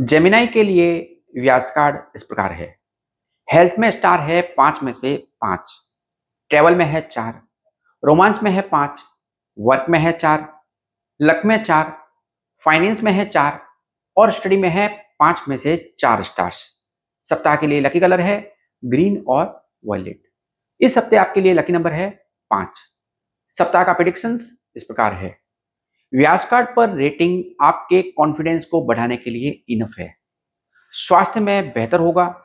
Gemini के लिए व्यास card इस प्रकार है। हेल्थ में स्टार है पाँच में से पाँच। ट्रेवल में है चार। रोमांस में है पाँच। वर्क में है चार। लक में चार। फाइनेंस में है चार। और स्टडी में है पाँच में से चार स्टार्स सप्ताह के लिए लकी कलर है ग्रीन और वॉयलेट इस हफ़्ते आपके लिए लकी नंबर है पाँच। सप्ताह का प्रिडिक्शन इस प्रकार है। व्यास कार्ड पर रेटिंग आपके कॉन्फिडेंस को बढ़ाने के लिए इनफ है। स्वास्थ्य में बेहतर होगा।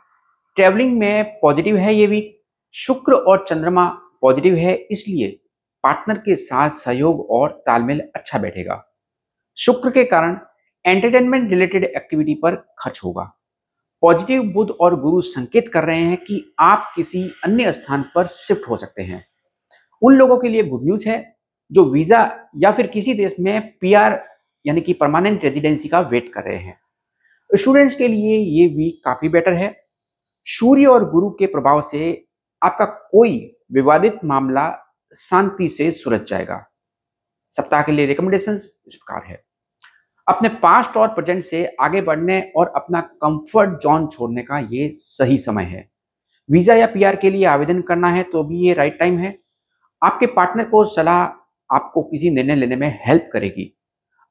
ट्रेवलिंग में पॉजिटिव है ये वीक शुक्र और चंद्रमा पॉजिटिव है, इसलिए पार्टनर के साथ सहयोग और तालमेल अच्छा बैठेगा। शुक्र के कारण एंटरटेनमेंट रिलेटेड एक्टिविटी पर खर्च होगा। पॉजिटिव बुध और गुरु संकेत कर रहे हैं कि आप किसी अन्य स्थान पर शिफ्ट हो सकते हैं। उन लोगों के लिए गुड न्यूज़ है। जो वीज़ा या फिर किसी देश में पीआर यानी कि परमानेंट रेजिडेंसी का वेट कर रहे हैं। स्टूडेंट्स के लिए ये वीक काफ़ी बेटर है। सूर्य और गुरु के प्रभाव से आपका कोई विवादित मामला शांति से सुलझ जाएगा। सप्ताह के लिए रिकमेंडेशन इस प्रकार है। अपने पास्ट और प्रेजेंट से आगे बढ़ने और अपना कंफर्ट जोन छोड़ने का ये सही समय है। वीज़ा या पीआर के लिए आवेदन करना है तो भी ये राइट टाइम है। आपके पार्टनर को सलाह आपको किसी निर्णय लेने में हेल्प करेगी।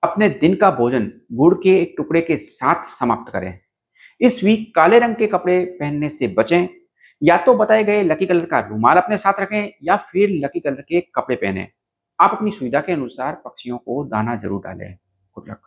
अपने दिन का भोजन गुड़ के एक टुकड़े के साथ समाप्त करें। इस वीक काले रंग के कपड़े पहनने से बचें, या तो बताए गए लकी कलर का रुमाल अपने साथ रखें, या फिर लकी कलर के कपड़े पहने। आप अपनी सुविधा के अनुसार पक्षियों को दाना ज़रूर डालें। Good luck